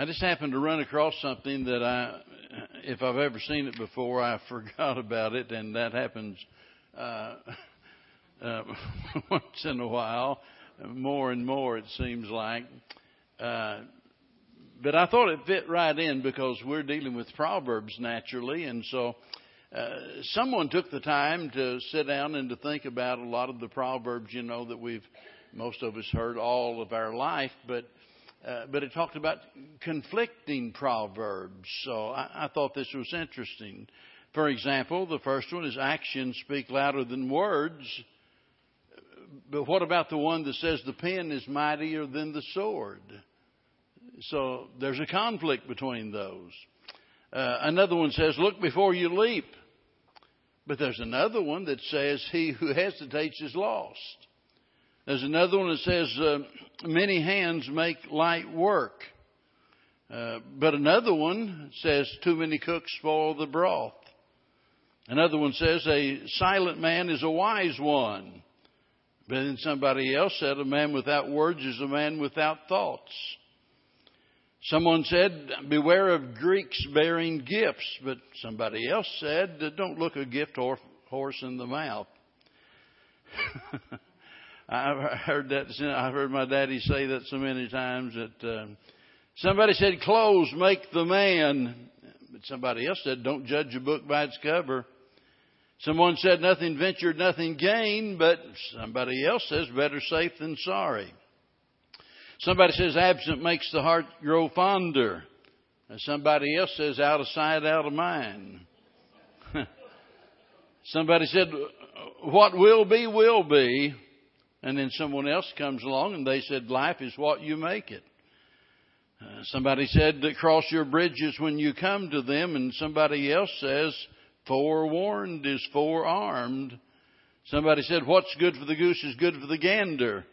I just happened to run across something that I, if I've ever seen it before, I forgot about it, and that happens uh, uh, once in a while, more and more it seems like. Uh, but I thought it fit right in because we're dealing with Proverbs naturally, and so uh, someone took the time to sit down and to think about a lot of the Proverbs, you know, that we've most of us heard all of our life, but uh, but it talked about conflicting proverbs. So I, I thought this was interesting. For example, the first one is actions speak louder than words. But what about the one that says the pen is mightier than the sword? So there's a conflict between those. Uh, another one says, look before you leap. But there's another one that says, he who hesitates is lost. There's another one that says, uh, many hands make light work. Uh, but another one says, too many cooks spoil the broth. Another one says, a silent man is a wise one. But then somebody else said, a man without words is a man without thoughts. Someone said, beware of Greeks bearing gifts. But somebody else said, don't look a gift horse in the mouth. I've heard that. I've heard my daddy say that so many times that uh, somebody said, "Clothes make the man," but somebody else said, "Don't judge a book by its cover." Someone said, "Nothing ventured, nothing gained," but somebody else says, "Better safe than sorry." Somebody says, "Absent makes the heart grow fonder." And somebody else says, "Out of sight, out of mind." somebody said, "What will be, will be." And then someone else comes along and they said, life is what you make it. Uh, somebody said cross your bridges when you come to them, and somebody else says, forewarned is forearmed. Somebody said, what's good for the goose is good for the gander.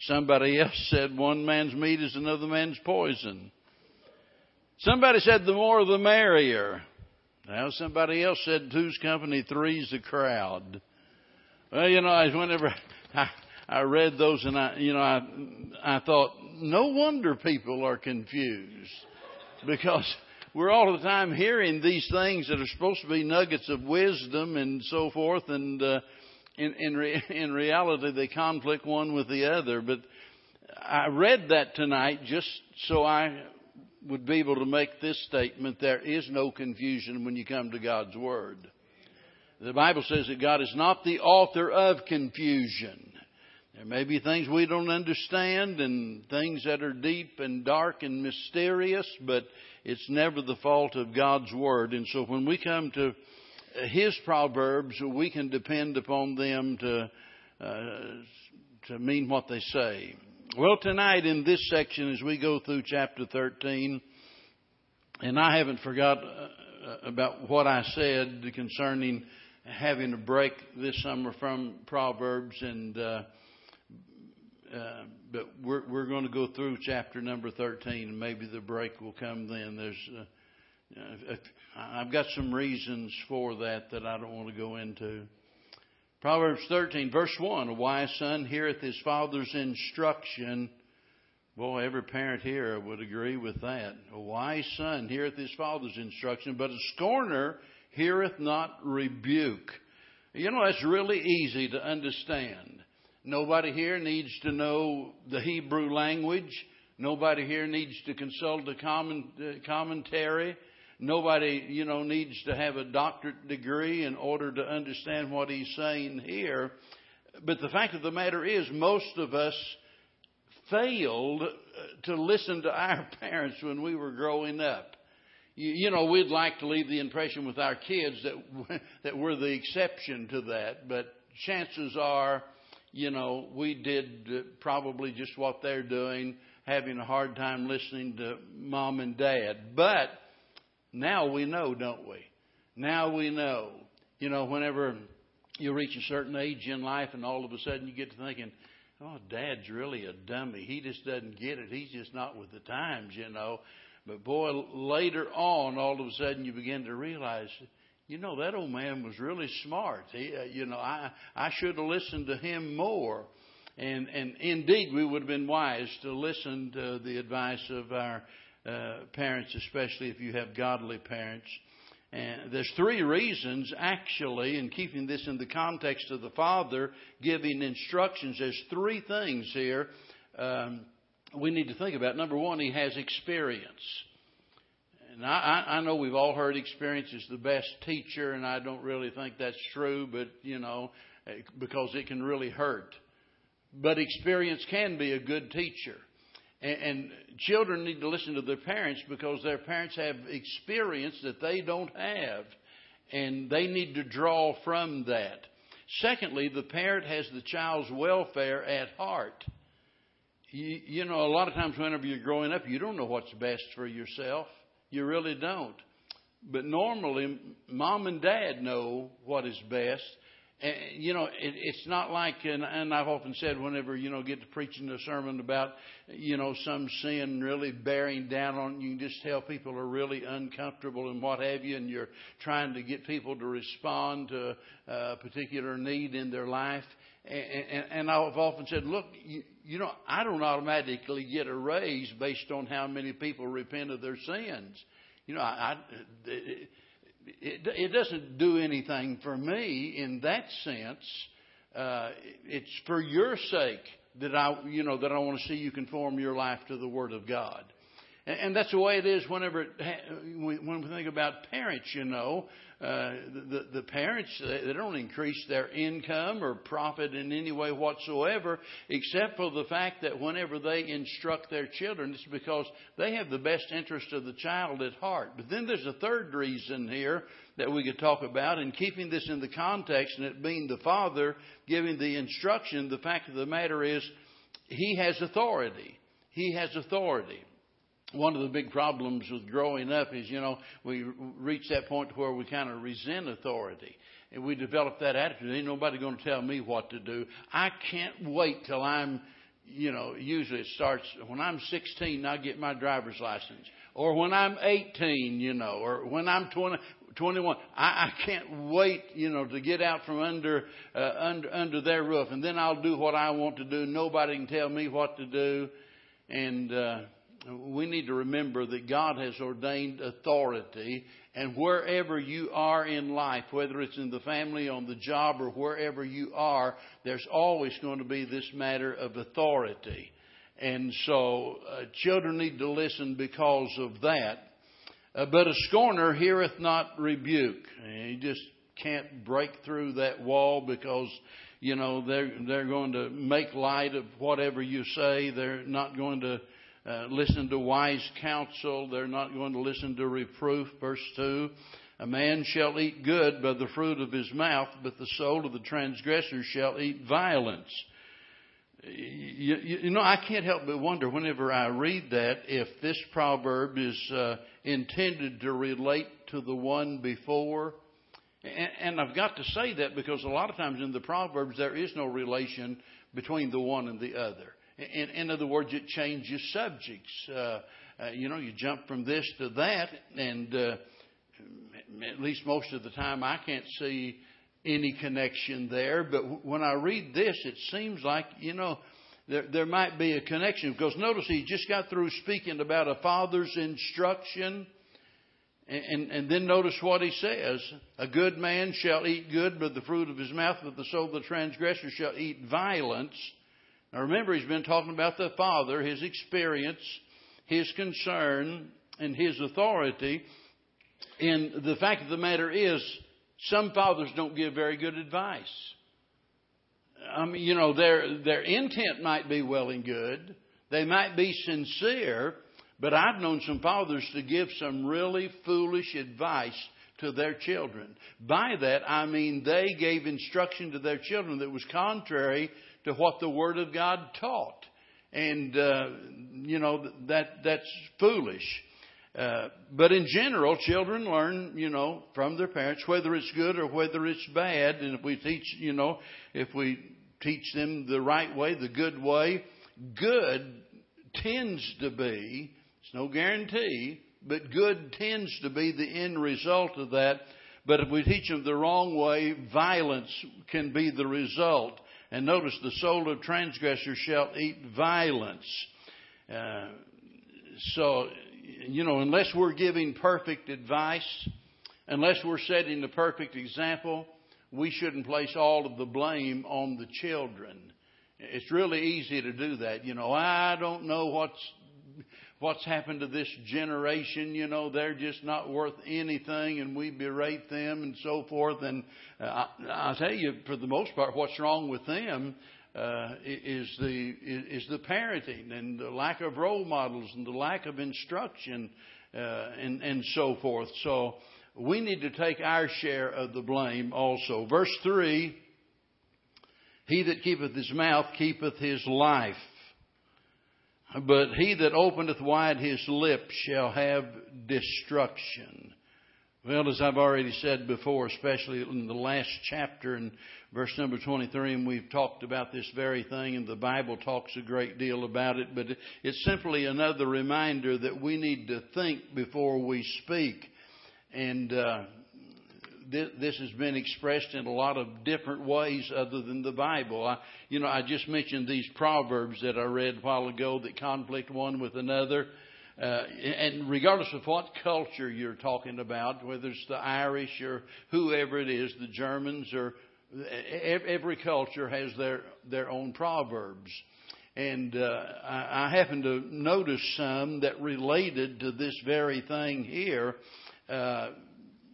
Somebody else said, one man's meat is another man's poison. Somebody said, the more the merrier. Now somebody else said, two's company, three's the crowd. Well, you know, whenever I, I read those and I, you know, I, I thought, no wonder people are confused because we're all the time hearing these things that are supposed to be nuggets of wisdom and so forth, and uh, in in, re- in reality they conflict one with the other. But I read that tonight just so I would be able to make this statement: there is no confusion when you come to God's Word. The Bible says that God is not the author of confusion. There may be things we don't understand and things that are deep and dark and mysterious, but it's never the fault of God's Word. And so when we come to His Proverbs, we can depend upon them to, uh, to mean what they say. Well, tonight in this section, as we go through chapter 13, and I haven't forgot uh, about what I said concerning having a break this summer from Proverbs and, uh, uh, but we're we're going to go through chapter number 13, and maybe the break will come then. There's uh, uh I've got some reasons for that that I don't want to go into. Proverbs 13, verse 1 A wise son heareth his father's instruction. Boy, every parent here would agree with that. A wise son heareth his father's instruction, but a scorner heareth not rebuke. You know, that's really easy to understand. Nobody here needs to know the Hebrew language. Nobody here needs to consult a comment, uh, commentary. Nobody, you know, needs to have a doctorate degree in order to understand what he's saying here. But the fact of the matter is, most of us failed uh, to listen to our parents when we were growing up. You, you know, we'd like to leave the impression with our kids that that we're the exception to that, but chances are you know, we did uh, probably just what they're doing, having a hard time listening to mom and dad. But now we know, don't we? Now we know. You know, whenever you reach a certain age in life and all of a sudden you get to thinking, oh, dad's really a dummy. He just doesn't get it. He's just not with the times, you know. But boy, later on, all of a sudden you begin to realize you know that old man was really smart. He, uh, you know, I I should have listened to him more, and and indeed we would have been wise to listen to the advice of our uh, parents, especially if you have godly parents. And there's three reasons, actually, in keeping this in the context of the father giving instructions. There's three things here um, we need to think about. Number one, he has experience. And I, I know we've all heard experience is the best teacher, and I don't really think that's true, but, you know, eh, because it can really hurt. But experience can be a good teacher. And, and children need to listen to their parents because their parents have experience that they don't have. And they need to draw from that. Secondly, the parent has the child's welfare at heart. You, you know, a lot of times whenever you're growing up, you don't know what's best for yourself. You really don't. But normally, mom and dad know what is best. And, you know, it, it's not like, and, and I've often said whenever, you know, get to preaching a sermon about, you know, some sin really bearing down on you, can just tell people are really uncomfortable and what have you, and you're trying to get people to respond to a particular need in their life. And, and, and I've often said, look, you know, I don't automatically get a raise based on how many people repent of their sins. You know, I, I it, it, it doesn't do anything for me in that sense. Uh, it's for your sake that I, you know, that I want to see you conform your life to the Word of God. And, and that's the way it is whenever, it, when we think about parents, you know. Uh, the, the parents, they don't increase their income or profit in any way whatsoever, except for the fact that whenever they instruct their children, it's because they have the best interest of the child at heart. But then there's a third reason here that we could talk about, and keeping this in the context, and it being the father giving the instruction, the fact of the matter is, he has authority. He has authority one of the big problems with growing up is, you know, we reach that point where we kind of resent authority. And we develop that attitude. Ain't nobody going to tell me what to do. I can't wait till I'm, you know, usually it starts when I'm 16, I get my driver's license. Or when I'm 18, you know, or when I'm 20, 21. I, I can't wait, you know, to get out from under, uh, under, under their roof. And then I'll do what I want to do. Nobody can tell me what to do. And, uh, we need to remember that God has ordained authority, and wherever you are in life, whether it's in the family, on the job, or wherever you are, there's always going to be this matter of authority. And so, uh, children need to listen because of that. Uh, but a scorner heareth not rebuke. And you just can't break through that wall because you know they're they're going to make light of whatever you say. They're not going to uh, listen to wise counsel. They're not going to listen to reproof. Verse 2. A man shall eat good by the fruit of his mouth, but the soul of the transgressor shall eat violence. You, you, you know, I can't help but wonder whenever I read that if this proverb is uh, intended to relate to the one before. And, and I've got to say that because a lot of times in the Proverbs there is no relation between the one and the other. In, in other words, it changes subjects. Uh, uh, you know, you jump from this to that, and uh, at least most of the time I can't see any connection there. But when I read this, it seems like, you know, there, there might be a connection. Because notice he just got through speaking about a father's instruction. And, and, and, then notice what he says. A good man shall eat good by the fruit of his mouth, but the soul of the transgressor shall eat violence. Now remember, he's been talking about the Father, his experience, his concern, and his authority. And the fact of the matter is, some fathers don't give very good advice. I mean, you know, their, their intent might be well and good. They might be sincere, but I've known some fathers to give some really foolish advice to their children. By that, I mean they gave instruction to their children that was contrary to what the Word of God taught. And, uh, you know, that, that's foolish. Uh, but in general, children learn, you know, from their parents, whether it's good or whether it's bad. And if we teach, you know, if we teach them the right way, the good way, good tends to be, it's no guarantee, but good tends to be the end result of that. But if we teach them the wrong way, violence can be the result. And notice the soul of transgressor shall eat violence. Uh, so, you know, unless we're giving perfect advice, unless we're setting the perfect example, we shouldn't place all of the blame on the children. It's really easy to do that. You know, I don't know what's what's happened to this generation. You know, they're just not worth anything, and we berate them and so forth. And uh, I, I'll tell you, for the most part, what's wrong with them uh, is the is the parenting and the lack of role models and the lack of instruction uh, and and so forth. So we need to take our share of the blame also. Verse three. He that keepeth his mouth keepeth his life. But he that openeth wide his lips shall have destruction. Well, as I've already said before, especially in the last chapter in verse number 23, and we've talked about this very thing, and the Bible talks a great deal about it, but it's simply another reminder that we need to think before we speak. And uh, this has been expressed in a lot of different ways other than the Bible. I, you know, I just mentioned these proverbs that I read a while ago that conflict one with another. Uh, and regardless of what culture you're talking about, whether it's the Irish or whoever it is, the Germans or every culture has their their own proverbs. And uh, I, I happened to notice some that related to this very thing here. Uh,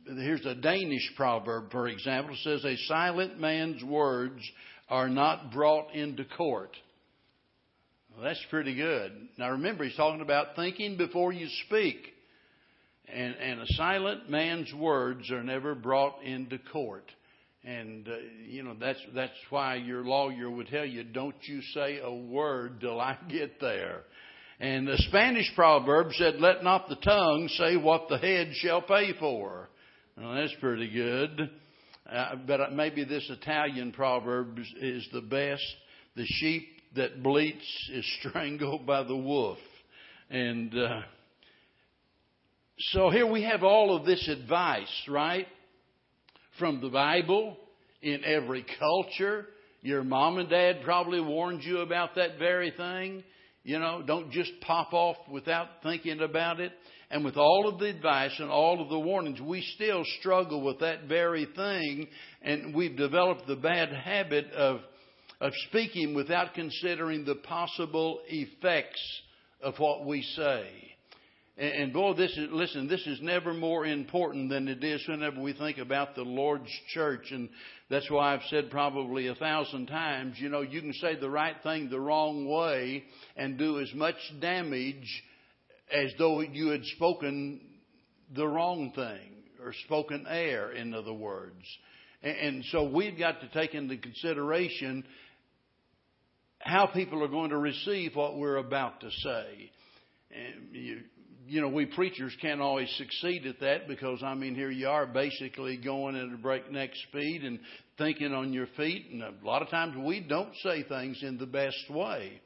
here's a Danish proverb, for example, says, A silent man's words are not brought into court. Well, that's pretty good. Now remember, he's talking about thinking before you speak. And, and a silent man's words are never brought into court. And, uh, you know, that's, that's why your lawyer would tell you, don't you say a word till I get there. And the Spanish proverb said, let not the tongue say what the head shall pay for. Well, that's pretty good. Uh, but maybe this Italian proverb is, the best. The sheep that bleats is strangled by the wolf. And uh, so here we have all of this advice, right? From the Bible in every culture. Your mom and dad probably warned you about that very thing. You know, don't just pop off without thinking about it. And with all of the advice and all of the warnings, we still struggle with that very thing. And we've developed the bad habit of, of speaking without considering the possible effects of what we say. And, and boy, this is, listen, this is never more important than it is whenever we think about the Lord's church. And that's why I've said probably a thousand times, you know, you can say the right thing the wrong way and do as much damage as though you had spoken the wrong thing or spoken air, in other words. And, so we've got to take into consideration how people are going to receive what we're about to say. And you, you know, we preachers can't always succeed at that because, I mean, here you are basically going at a breakneck speed and thinking on your feet. And a lot of times we don't say things in the best way.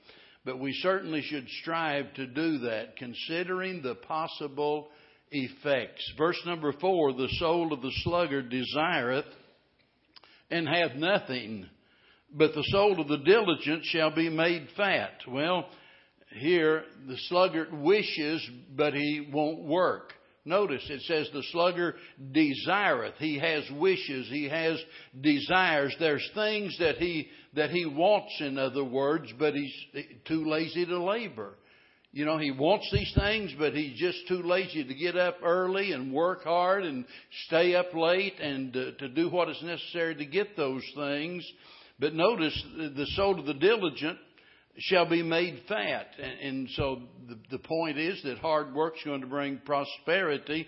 But we certainly should strive to do that, considering the possible effects. Verse number four the soul of the sluggard desireth and hath nothing, but the soul of the diligent shall be made fat. Well, here the sluggard wishes, but he won't work. Notice it says the sluggard desireth. He has wishes. He has desires. There's things that he, that he wants, in other words, but he's too lazy to labor. You know, he wants these things, but he's just too lazy to get up early and work hard and stay up late and uh, to do what is necessary to get those things. But notice the soul of the diligent shall be made fat. And, and so the, the point is that hard work's going to bring prosperity.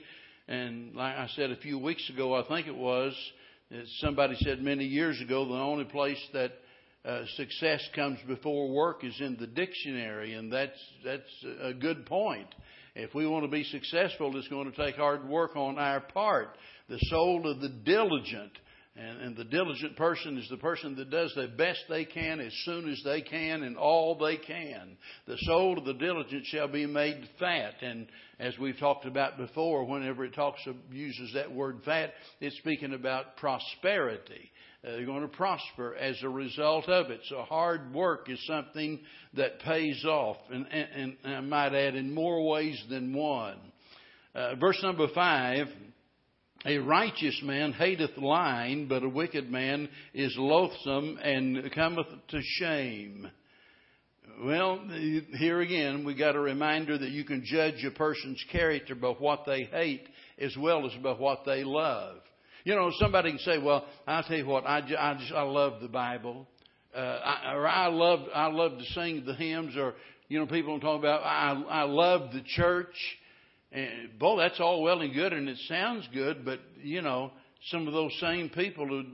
And like I said a few weeks ago, I think it was, somebody said many years ago, the only place that uh, success comes before work is in the dictionary, and that's that's a good point. If we want to be successful, it's going to take hard work on our part. The soul of the diligent and, and the diligent person is the person that does the best they can as soon as they can and all they can. The soul of the diligent shall be made fat. And as we've talked about before, whenever it talks of, uses that word fat, it's speaking about prosperity. Uh, they're going to prosper as a result of it. So hard work is something that pays off, and, and, and I might add, in more ways than one. Uh, verse number five. A righteous man hateth lying, but a wicked man is loathsome and cometh to shame. Well, here again, we got a reminder that you can judge a person's character by what they hate as well as by what they love. You know, somebody can say, "Well, I'll tell you what, I, I just I love the Bible, uh, I, or I love I love to sing the hymns, or you know, people talk about I I love the church." And boy, that's all well and good, and it sounds good, but you know, some of those same people who,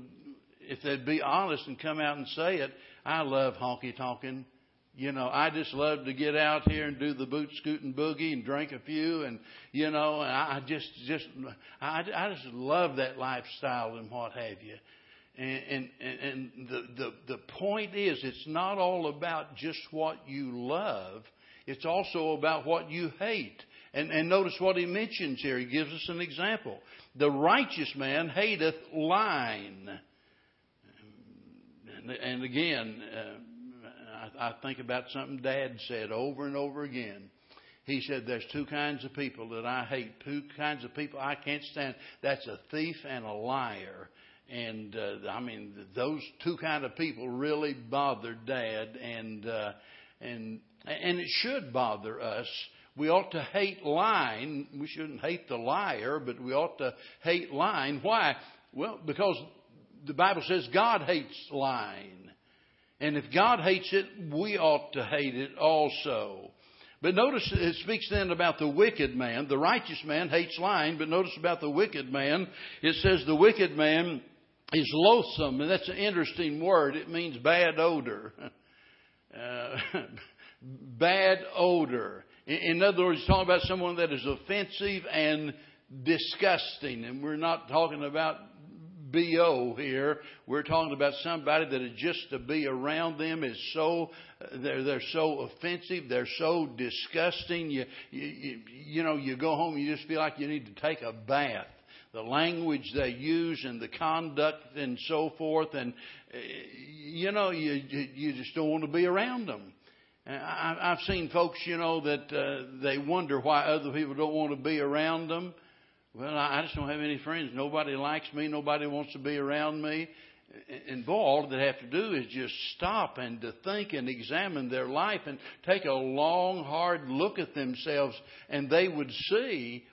if they'd be honest and come out and say it, I love honky tonkin'. You know, I just love to get out here and do the boot scooting boogie and drink a few, and you know, I just just I, I just love that lifestyle and what have you. And, and and the the the point is, it's not all about just what you love. It's also about what you hate. And, and notice what he mentions here. He gives us an example. The righteous man hateth lying. And, and again, uh, I, I think about something Dad said over and over again. He said, There's two kinds of people that I hate, two kinds of people I can't stand. That's a thief and a liar. And uh, I mean, those two kind of people really bother Dad, and uh, and and it should bother us we ought to hate lying. We shouldn't hate the liar, but we ought to hate lying. Why? Well, because the Bible says God hates lying. And if God hates it, we ought to hate it also. But notice it speaks then about the wicked man. The righteous man hates lying, but notice about the wicked man. It says the wicked man is loathsome, and that's an interesting word. It means bad odor. Uh, bad odor. In other words, talking about someone that is offensive and disgusting. And we're not talking about BO here. We're talking about somebody that is just to be around them is so, they're, they're so offensive. They're so disgusting. You, you, you know, you go home, you just feel like you need to take a bath the language they use and the conduct and so forth and eh, you know you you just don't want to be around them I've seen folks, you know, that uh, they wonder why other people don't want to be around them. Well, I just don't have any friends. Nobody likes me. Nobody wants to be around me. And all they have to do is just stop and to think and examine their life and take a long, hard look at themselves, and they would see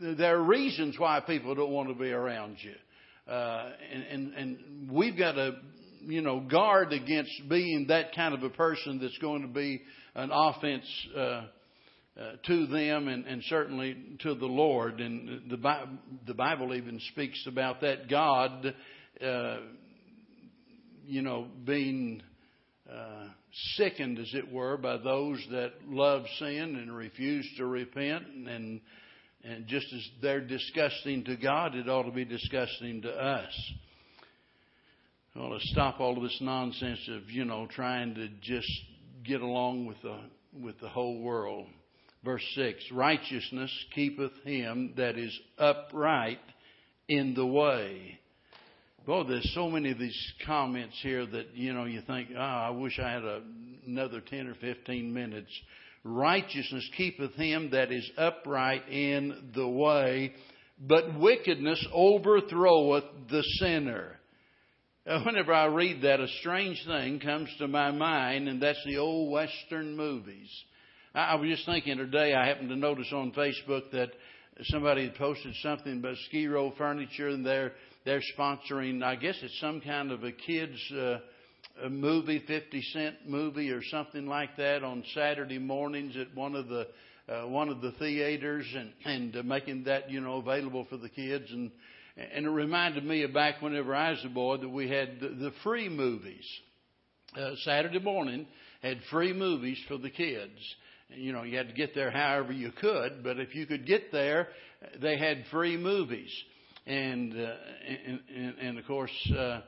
there are reasons why people don't want to be around you. Uh, and, and, and we've got to you know, guard against being that kind of a person that's going to be an offense uh, uh, to them and, and certainly to the Lord. And the, Bi- the Bible even speaks about that God, uh, you know, being uh, sickened, as it were, by those that love sin and refuse to repent. And, and just as they're disgusting to God, it ought to be disgusting to us well, to stop all of this nonsense of you know trying to just get along with the with the whole world. Verse six: Righteousness keepeth him that is upright in the way. Boy, there's so many of these comments here that you know you think, oh, I wish I had a, another ten or fifteen minutes. Righteousness keepeth him that is upright in the way, but wickedness overthroweth the sinner. Uh, whenever I read that, a strange thing comes to my mind, and that's the old Western movies. I was just thinking today, I happened to notice on Facebook that somebody had posted something about Ski Row Furniture, and they're they're sponsoring. I guess it's some kind of a kids uh, a movie, fifty cent movie or something like that on Saturday mornings at one of the uh, one of the theaters, and and uh, making that you know available for the kids and and it reminded me of back whenever I was a boy that we had the, the free movies. Uh, Saturday morning had free movies for the kids. You know, you had to get there however you could, but if you could get there, they had free movies. And, uh, and, and, and of course, uh,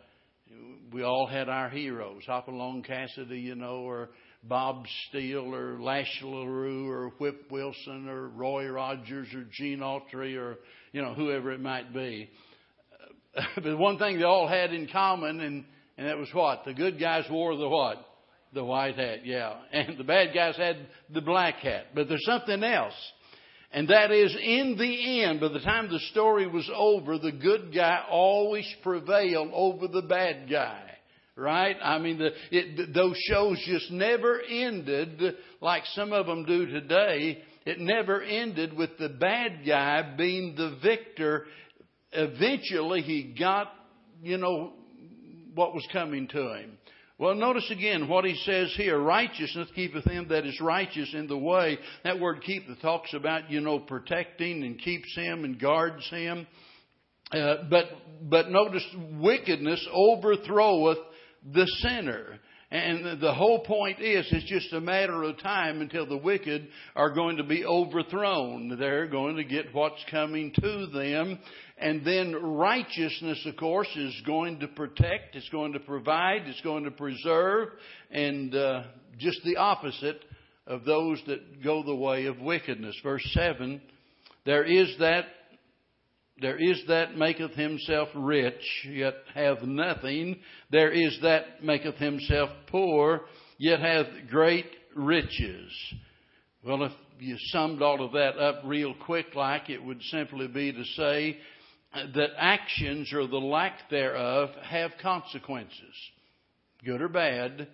we all had our heroes. Hopalong Cassidy, you know, or Bob Steele or Lash LaRue or Whip Wilson or Roy Rogers or Gene Autry or, you know, whoever it might be. but one thing they all had in common, and, and that was what? The good guys wore the what? The white hat, yeah. And the bad guys had the black hat. But there's something else. And that is, in the end, by the time the story was over, the good guy always prevailed over the bad guy. Right? I mean, the, it, those shows just never ended like some of them do today. It never ended with the bad guy being the victor. Eventually, he got, you know, what was coming to him. Well, notice again what he says here. Righteousness keepeth him that is righteous in the way. That word keep talks about, you know, protecting and keeps him and guards him. Uh, but, but notice wickedness overthroweth the sinner. And the whole point is, it's just a matter of time until the wicked are going to be overthrown. They're going to get what's coming to them. And then righteousness, of course, is going to protect, it's going to provide, it's going to preserve, and uh, just the opposite of those that go the way of wickedness. Verse 7 There is that there is that maketh himself rich, yet hath nothing. There is that maketh himself poor, yet hath great riches. Well, if you summed all of that up real quick like, it would simply be to say that actions or the lack thereof have consequences, good or bad.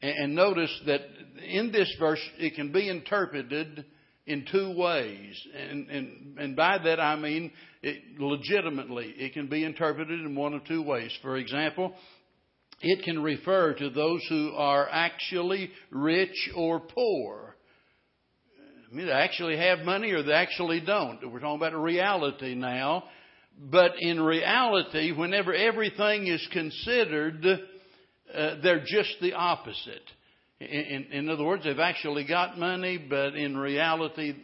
And notice that in this verse, it can be interpreted in two ways. And, and, and by that I mean it, legitimately. It can be interpreted in one of two ways. For example, it can refer to those who are actually rich or poor. I mean, they actually have money or they actually don't. We're talking about reality now. But in reality, whenever everything is considered, uh, they're just the opposite. In, in, other words, they've actually got money, but in reality,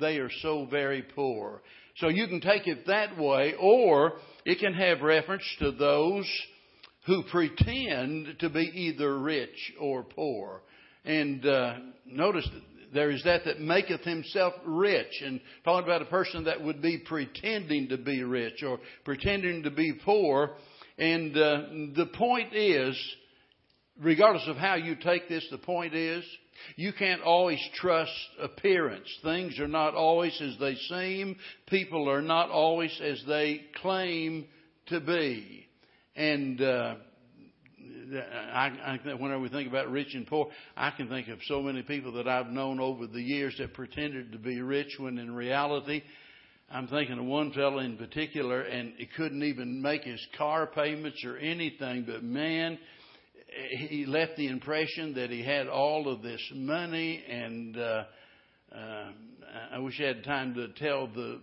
they are so very poor. So you can take it that way, or it can have reference to those who pretend to be either rich or poor. And uh, notice there is that that maketh himself rich. And talking about a person that would be pretending to be rich or pretending to be poor. And uh, the point is, regardless of how you take this, the point is you can't always trust appearance. Things are not always as they seem. People are not always as they claim to be. And uh, I, I, whenever we think about rich and poor, I can think of so many people that I've known over the years that pretended to be rich when in reality, I'm thinking of one fellow in particular, and he couldn't even make his car payments or anything. But man, he left the impression that he had all of this money, and uh, uh, I wish I had time to tell the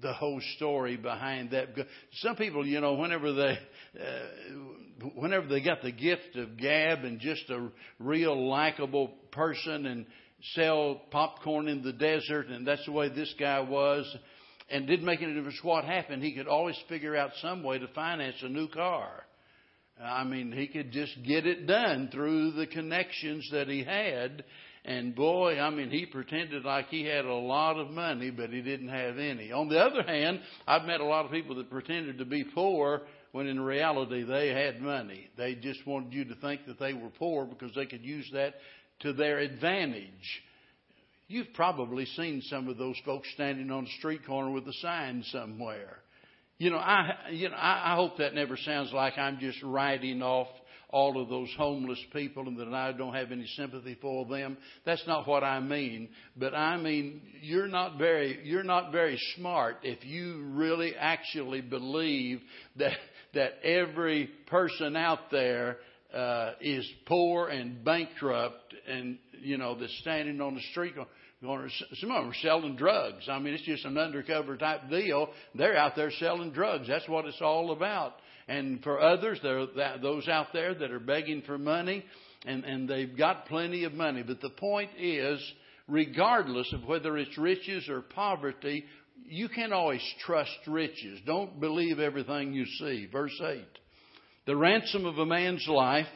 the whole story behind that. Some people, you know, whenever they uh, whenever they got the gift of gab and just a real likable person and sell popcorn in the desert, and that's the way this guy was. And didn't make any difference what happened. He could always figure out some way to finance a new car. I mean, he could just get it done through the connections that he had. And boy, I mean, he pretended like he had a lot of money, but he didn't have any. On the other hand, I've met a lot of people that pretended to be poor when in reality they had money. They just wanted you to think that they were poor because they could use that to their advantage. You've probably seen some of those folks standing on a street corner with a sign somewhere. You know, I, you know, I, I hope that never sounds like I'm just writing off all of those homeless people and that I don't have any sympathy for them. That's not what I mean. But I mean, you're not very, you're not very smart if you really actually believe that, that every person out there uh, is poor and bankrupt and, you know, that's standing on the street going, some of them are selling drugs. I mean, it's just an undercover type deal. They're out there selling drugs. That's what it's all about. And for others, there are those out there that are begging for money, and, and they've got plenty of money. But the point is, regardless of whether it's riches or poverty, you can't always trust riches. Don't believe everything you see. Verse 8. The ransom of a man's life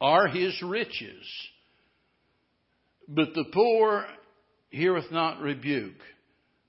are his riches but the poor heareth not rebuke.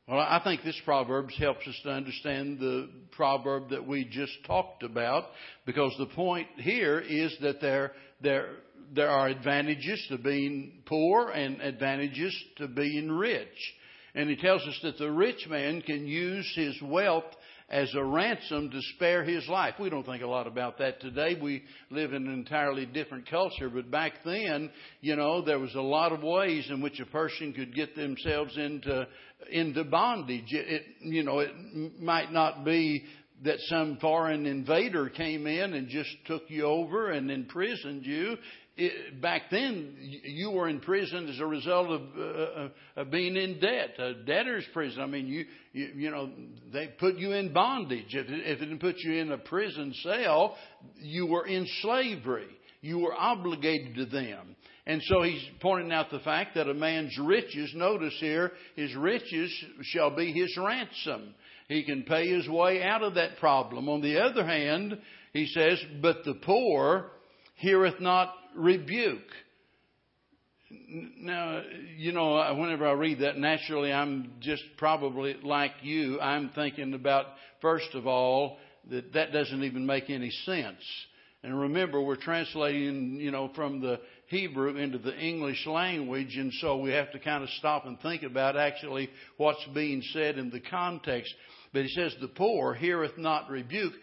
Well, I think this proverb helps us to understand the proverb that we just talked about because the point here is that there, there, there are advantages to being poor and advantages to being rich. And he tells us that the rich man can use his wealth as a ransom to spare his life. We don't think a lot about that today. We live in an entirely different culture. But back then, you know, there was a lot of ways in which a person could get themselves into into bondage. It, you know, it might not be that some foreign invader came in and just took you over and imprisoned you. It, back then, you were in prison as a result of, uh, uh, of being in debt, a debtor's prison. I mean, you, you, you know, they put you in bondage. If it, if it didn't put you in a prison cell, you were in slavery. You were obligated to them. And so he's pointing out the fact that a man's riches, notice here, his riches shall be his ransom. He can pay his way out of that problem. On the other hand, he says, but the poor heareth not rebuke. Now, you know, whenever I read that, naturally I'm just probably like you. I'm thinking about, first of all, that that doesn't even make any sense. And remember, we're translating, you know, from the Hebrew into the English language, and so we have to kind of stop and think about actually what's being said in the context. But he says, The poor heareth not rebuke.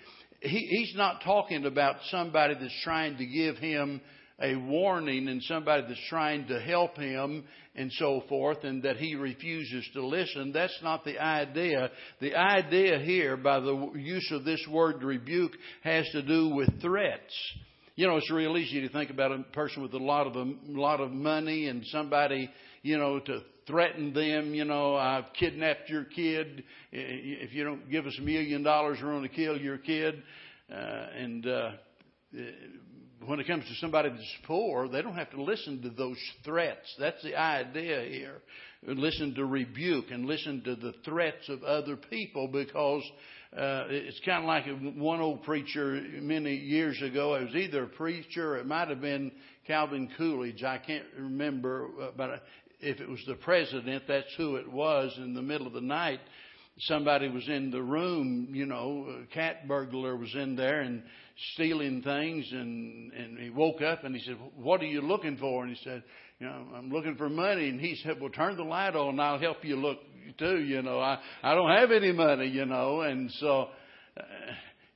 He, he's not talking about somebody that's trying to give him a warning and somebody that's trying to help him and so forth and that he refuses to listen. That's not the idea. The idea here by the use of this word rebuke has to do with threats. You know, it's real easy to think about a person with a lot of a lot of money and somebody, you know, to threaten them. You know, I've kidnapped your kid. If you don't give us a million dollars, we're going to kill your kid. Uh, and uh, when it comes to somebody that's poor, they don't have to listen to those threats. That's the idea here. Listen to rebuke and listen to the threats of other people because uh, it's kind of like one old preacher many years ago. It was either a preacher, it might have been Calvin Coolidge. I can't remember, uh, but if it was the president, that's who it was. In the middle of the night, somebody was in the room. You know, a cat burglar was in there and stealing things, and and he woke up and he said, "What are you looking for?" And he said, "You know, I'm looking for money." And he said, "Well, turn the light on, and I'll help you look too. You know, I I don't have any money, you know, and so. Uh,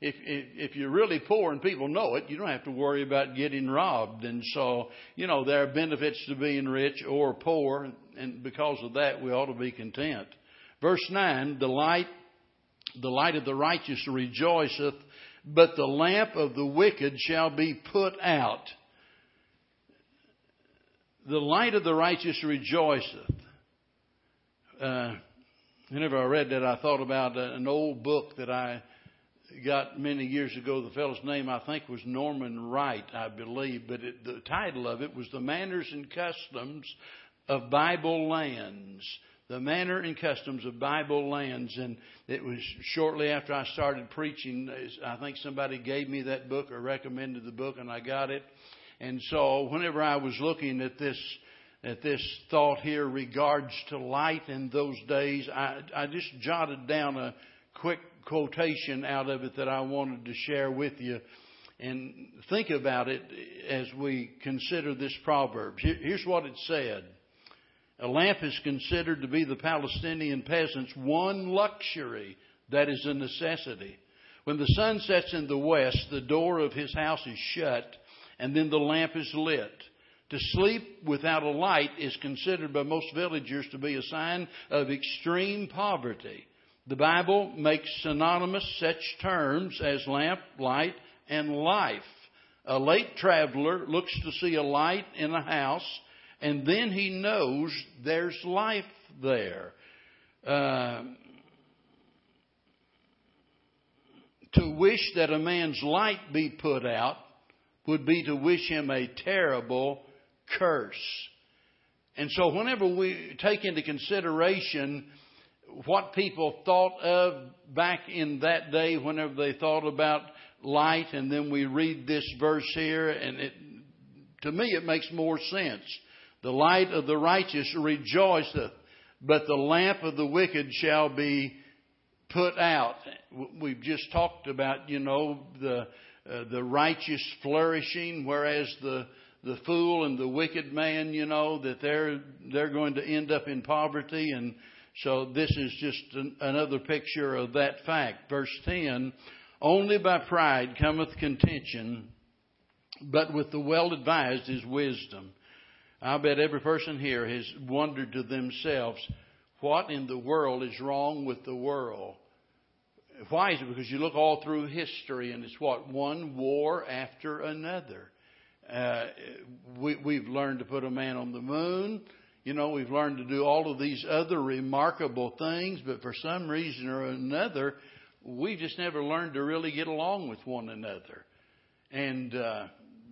if, if if you're really poor and people know it, you don't have to worry about getting robbed. And so, you know, there are benefits to being rich or poor, and because of that, we ought to be content. Verse nine: the light, the light of the righteous rejoiceth, but the lamp of the wicked shall be put out. The light of the righteous rejoiceth. Uh, whenever I read that, I thought about an old book that I got many years ago. The fellow's name, I think, was Norman Wright, I believe, but it, the title of it was The Manners and Customs of Bible Lands. The Manner and Customs of Bible Lands. And it was shortly after I started preaching, I think somebody gave me that book or recommended the book, and I got it. And so whenever I was looking at this at this thought here regards to light in those days, I, I just jotted down a quick quotation out of it that I wanted to share with you. And think about it as we consider this proverb. Here's what it said. A lamp is considered to be the Palestinian peasant's one luxury that is a necessity. When the sun sets in the west, the door of his house is shut, and then the lamp is lit. To sleep without a light is considered by most villagers to be a sign of extreme poverty. The Bible makes synonymous such terms as lamp, light, and life. A late traveler looks to see a light in a house, and then he knows there's life there. Uh, to wish that a man's light be put out would be to wish him a terrible curse. And so whenever we take into consideration what people thought of back in that day, whenever they thought about light, and then we read this verse here, and it, to me it makes more sense. The light of the righteous rejoiceth. but the lamp of the wicked shall be put out. We've just talked about, you know, the uh, the righteous flourishing, whereas the the fool and the wicked man, you know, that they're they're going to end up in poverty, and so this is just an, another picture of that fact. Verse ten: Only by pride cometh contention, but with the well advised is wisdom. I bet every person here has wondered to themselves, what in the world is wrong with the world? Why is it? Because you look all through history and it's what? One war after another. Uh, we, we've learned to put a man on the moon. You know, we've learned to do all of these other remarkable things, but for some reason or another, we've just never learned to really get along with one another. And uh,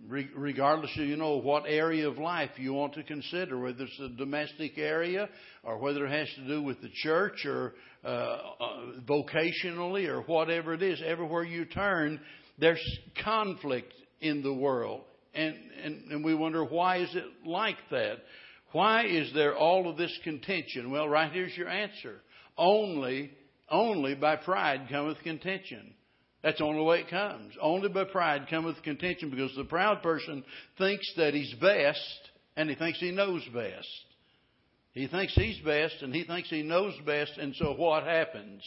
regardless of, you know, what area of life you want to consider, whether it's a domestic area or whether it has to do with the church or uh, uh, vocationally or whatever it is, everywhere you turn, there's conflict in the world. And, and, and we wonder, why is it like that? Why is there all of this contention? Well, right here's your answer. Only, only by pride cometh contention. That's the only way it comes. Only by pride cometh contention because the proud person thinks that he's best and he thinks he knows best. He thinks he's best and he thinks he knows best, and so what happens?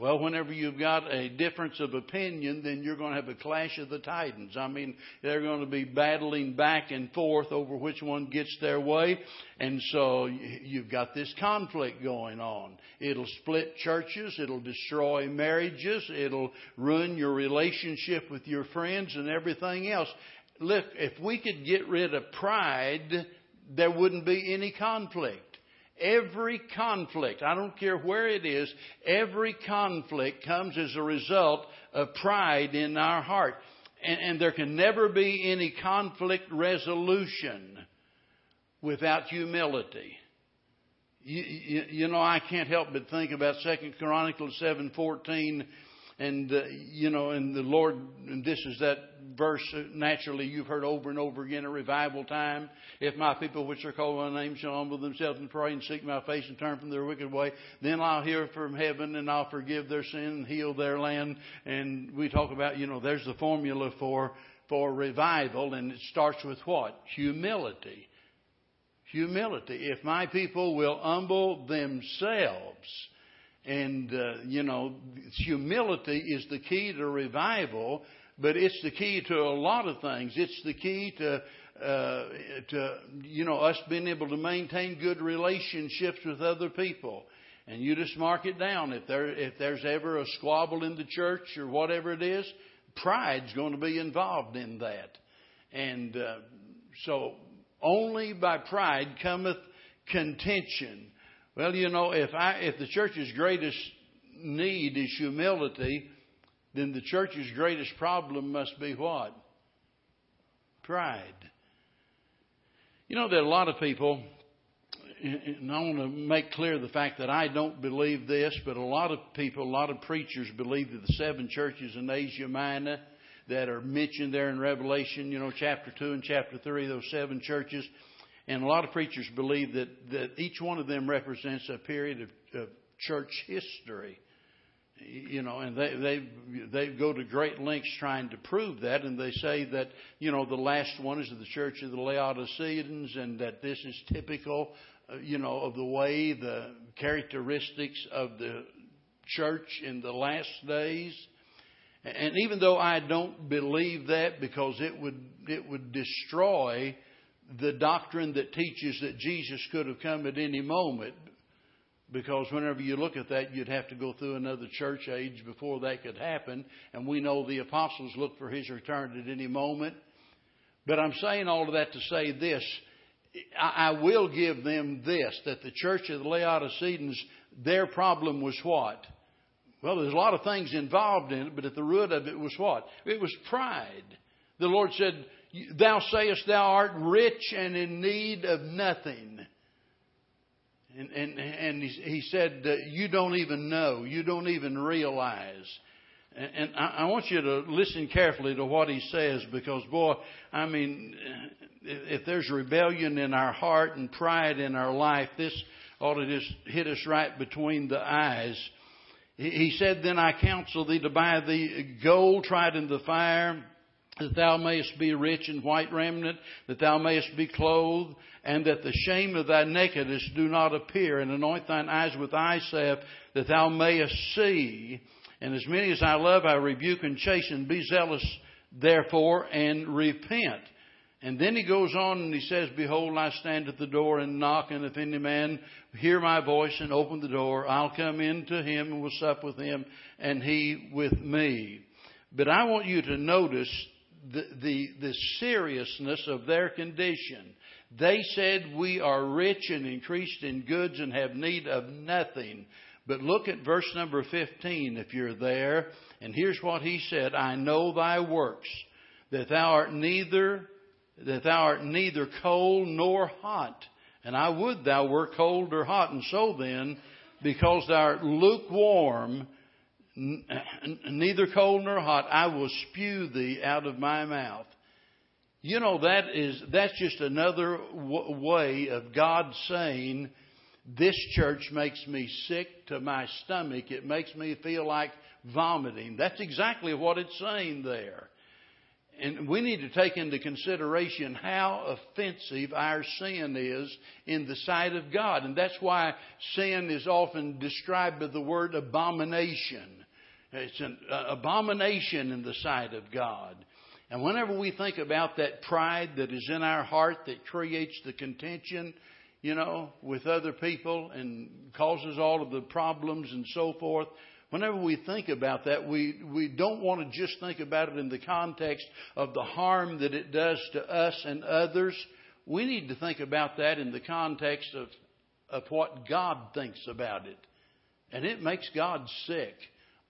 Well, whenever you've got a difference of opinion, then you're going to have a clash of the titans. I mean, they're going to be battling back and forth over which one gets their way. And so you've got this conflict going on. It'll split churches. It'll destroy marriages. It'll ruin your relationship with your friends and everything else. Look, if we could get rid of pride, there wouldn't be any conflict. Every conflict, I don't care where it is, every conflict comes as a result of pride in our heart. And, and there can never be any conflict resolution without humility. You, you, you, know, I can't help but think about Second Chronicles seven fourteen and, uh, you know, and the Lord, and this is that verse naturally you've heard over and over again at revival time. If my people which are called by my name shall humble themselves and pray and seek my face and turn from their wicked way, then I'll hear from heaven and I'll forgive their sin and heal their land. And we talk about, you know, there's the formula for, for revival and it starts with what? Humility. Humility. If my people will humble themselves, and, uh, you know, humility is the key to revival, but it's the key to a lot of things. It's the key to, uh, to, you know, us being able to maintain good relationships with other people. And you just mark it down. If there, if there's ever a squabble in the church or whatever it is, pride's going to be involved in that. And, uh, so only by pride cometh contention. Well, you know, if I if the church's greatest need is humility, then the church's greatest problem must be what? Pride. You know, there are a lot of people, and I want to make clear the fact that I don't believe this, but a lot of people, a lot of preachers believe that the seven churches in Asia Minor that are mentioned there in Revelation, you know, chapter 2 and chapter 3, those seven churches, and a lot of preachers believe that, that each one of them represents a period of, of church history. You know, and they, they, they go to great lengths trying to prove that, and they say that, you know, the last one is the church of the Laodiceans, and that this is typical, uh, you know, of the way, the characteristics of the church in the last days. And even though I don't believe that because it would, it would destroy the doctrine that teaches that Jesus could have come at any moment, because whenever you look at that, you'd have to go through another church age before that could happen. And we know the apostles looked for his return at any moment. But I'm saying all of that to say this. I will give them this, that the church of the Laodiceans, their problem was what? Well, there's a lot of things involved in it, but at the root of it was what? It was pride. The Lord said, Thou sayest thou art rich and in need of nothing. And, and, and he, he said, You don't even know. You don't even realize. And, and I, I want you to listen carefully to what he says because, boy, I mean, if there's rebellion in our heart and pride in our life, this ought to just hit us right between the eyes. He said, Then I counsel thee to buy thee gold tried in the fire, that thou mayest be rich in white raiment, that thou mayest be clothed, and that the shame of thy nakedness do not appear, and anoint thine eyes with eye salve, that thou mayest see. And as many as I love, I rebuke and chasten. Be zealous, therefore, and repent. And then he goes on and he says, Behold, I stand at the door and knock, and if any man hear my voice and open the door, I'll come in to him and will sup with him, and he with me. But I want you to notice the, the, the seriousness of their condition. They said, We are rich and increased in goods and have need of nothing. But look at verse number 15 if you're there. And here's what he said I know thy works, that thou art neither that thou art neither cold nor hot. And I would thou were cold or hot. And so then, because thou art lukewarm, neither cold nor hot, I will spew thee out of my mouth. You know, that is, that's just another w- way of God saying, this church makes me sick to my stomach. It makes me feel like vomiting. That's exactly what it's saying there. And we need to take into consideration how offensive our sin is in the sight of God. And that's why sin is often described by the word abomination. It's an uh, abomination in the sight of God. And whenever we think about that pride that is in our heart that creates the contention, you know, with other people and causes all of the problems and so forth, whenever we think about that, we, we don't want to just think about it in the context of the harm that it does to us and others. We need to think about that in the context of, of what God thinks about it. And it makes God sick.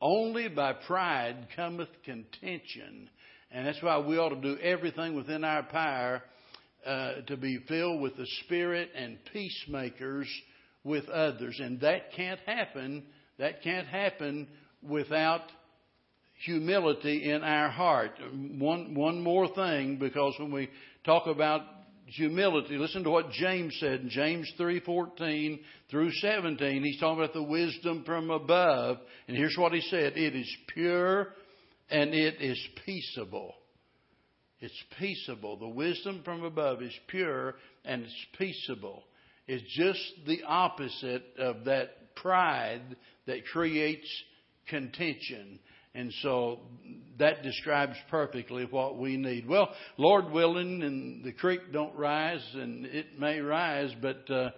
Only by pride cometh contention. And that's why we ought to do everything within our power uh, to be filled with the Spirit and peacemakers with others. And that can't happen. That can't happen without humility in our heart. One, one more thing, because when we talk about humility, listen to what James said in James 3:14 through 17. He's talking about the wisdom from above, and here's what he said: It is pure and it is peaceable. It's peaceable. The wisdom from above is pure and it's peaceable. It's just the opposite of that pride that creates contention. And so that describes perfectly what we need. Well, Lord willing, and the creek don't rise, and it may rise, but uh,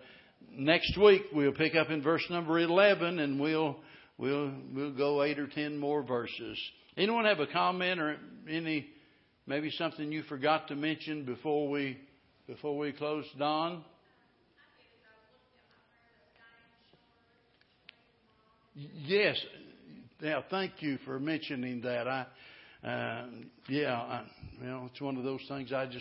next week we'll pick up in verse number 11, and we'll we'll we'll go eight or ten more verses. Anyone have a comment or any maybe something you forgot to mention before we before we close, Don? Yes. Yeah, thank you for mentioning that. I, uh, yeah, I, you know, it's one of those things I just